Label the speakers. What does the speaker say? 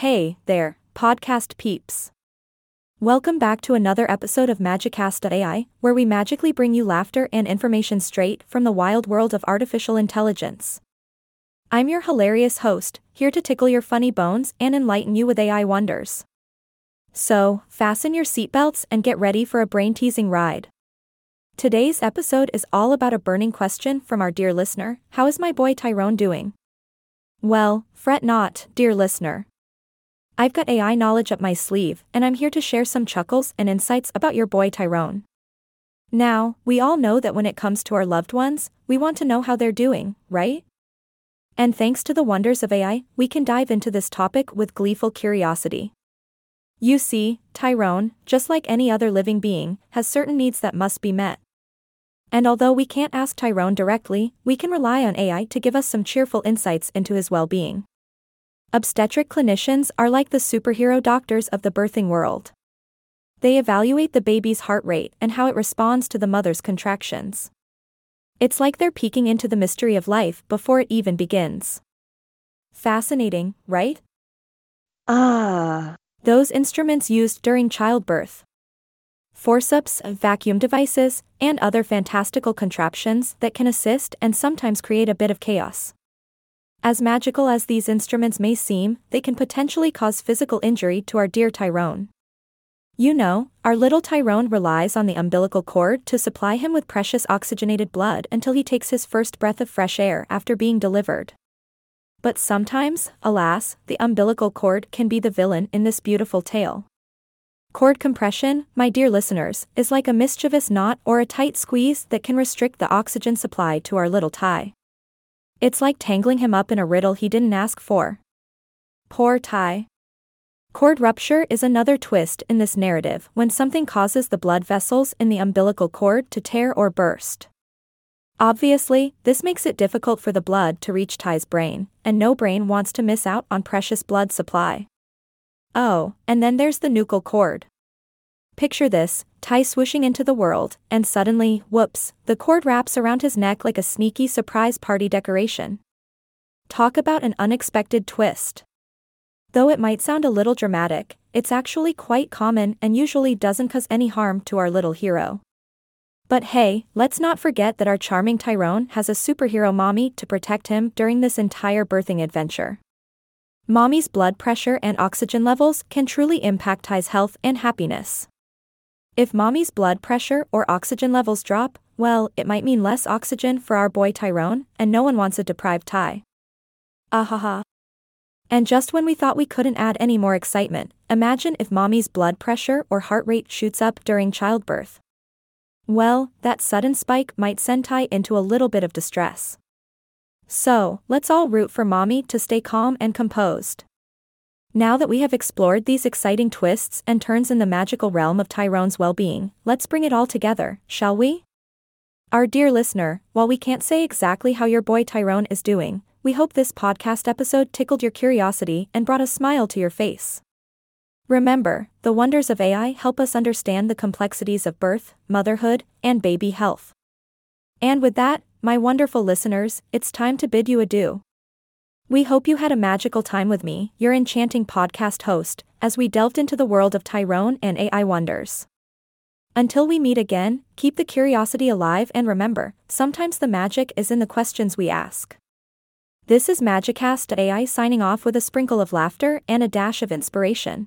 Speaker 1: Hey there, podcast peeps. Welcome back to another episode of Magicast.ai, where we magically bring you laughter and information straight from the wild world of artificial intelligence. I'm your hilarious host, here to tickle your funny bones and enlighten you with AI wonders. So, fasten your seatbelts and get ready for a brain teasing ride. Today's episode is all about a burning question from our dear listener How is my boy Tyrone doing? Well, fret not, dear listener. I've got AI knowledge up my sleeve, and I'm here to share some chuckles and insights about your boy Tyrone. Now, we all know that when it comes to our loved ones, we want to know how they're doing, right? And thanks to the wonders of AI, we can dive into this topic with gleeful curiosity. You see, Tyrone, just like any other living being, has certain needs that must be met. And although we can't ask Tyrone directly, we can rely on AI to give us some cheerful insights into his well being. Obstetric clinicians are like the superhero doctors of the birthing world. They evaluate the baby's heart rate and how it responds to the mother's contractions. It's like they're peeking into the mystery of life before it even begins. Fascinating, right?
Speaker 2: Ah.
Speaker 1: Those instruments used during childbirth, forceps, vacuum devices, and other fantastical contraptions that can assist and sometimes create a bit of chaos. As magical as these instruments may seem, they can potentially cause physical injury to our dear Tyrone. You know, our little Tyrone relies on the umbilical cord to supply him with precious oxygenated blood until he takes his first breath of fresh air after being delivered. But sometimes, alas, the umbilical cord can be the villain in this beautiful tale. Cord compression, my dear listeners, is like a mischievous knot or a tight squeeze that can restrict the oxygen supply to our little Ty. It's like tangling him up in a riddle he didn't ask for. Poor Ty. Cord rupture is another twist in this narrative when something causes the blood vessels in the umbilical cord to tear or burst. Obviously, this makes it difficult for the blood to reach Ty's brain, and no brain wants to miss out on precious blood supply. Oh, and then there's the nuchal cord. Picture this Ty swooshing into the world, and suddenly, whoops, the cord wraps around his neck like a sneaky surprise party decoration. Talk about an unexpected twist. Though it might sound a little dramatic, it's actually quite common and usually doesn't cause any harm to our little hero. But hey, let's not forget that our charming Tyrone has a superhero mommy to protect him during this entire birthing adventure. Mommy's blood pressure and oxygen levels can truly impact Ty's health and happiness. If mommy's blood pressure or oxygen levels drop, well, it might mean less oxygen for our boy Tyrone, and no one wants a deprived Ty. Ahaha. And just when we thought we couldn't add any more excitement, imagine if mommy's blood pressure or heart rate shoots up during childbirth. Well, that sudden spike might send Ty into a little bit of distress. So, let's all root for mommy to stay calm and composed. Now that we have explored these exciting twists and turns in the magical realm of Tyrone's well being, let's bring it all together, shall we? Our dear listener, while we can't say exactly how your boy Tyrone is doing, we hope this podcast episode tickled your curiosity and brought a smile to your face. Remember, the wonders of AI help us understand the complexities of birth, motherhood, and baby health. And with that, my wonderful listeners, it's time to bid you adieu. We hope you had a magical time with me, your enchanting podcast host, as we delved into the world of Tyrone and AI wonders. Until we meet again, keep the curiosity alive and remember, sometimes the magic is in the questions we ask. This is Magicast AI signing off with a sprinkle of laughter and a dash of inspiration.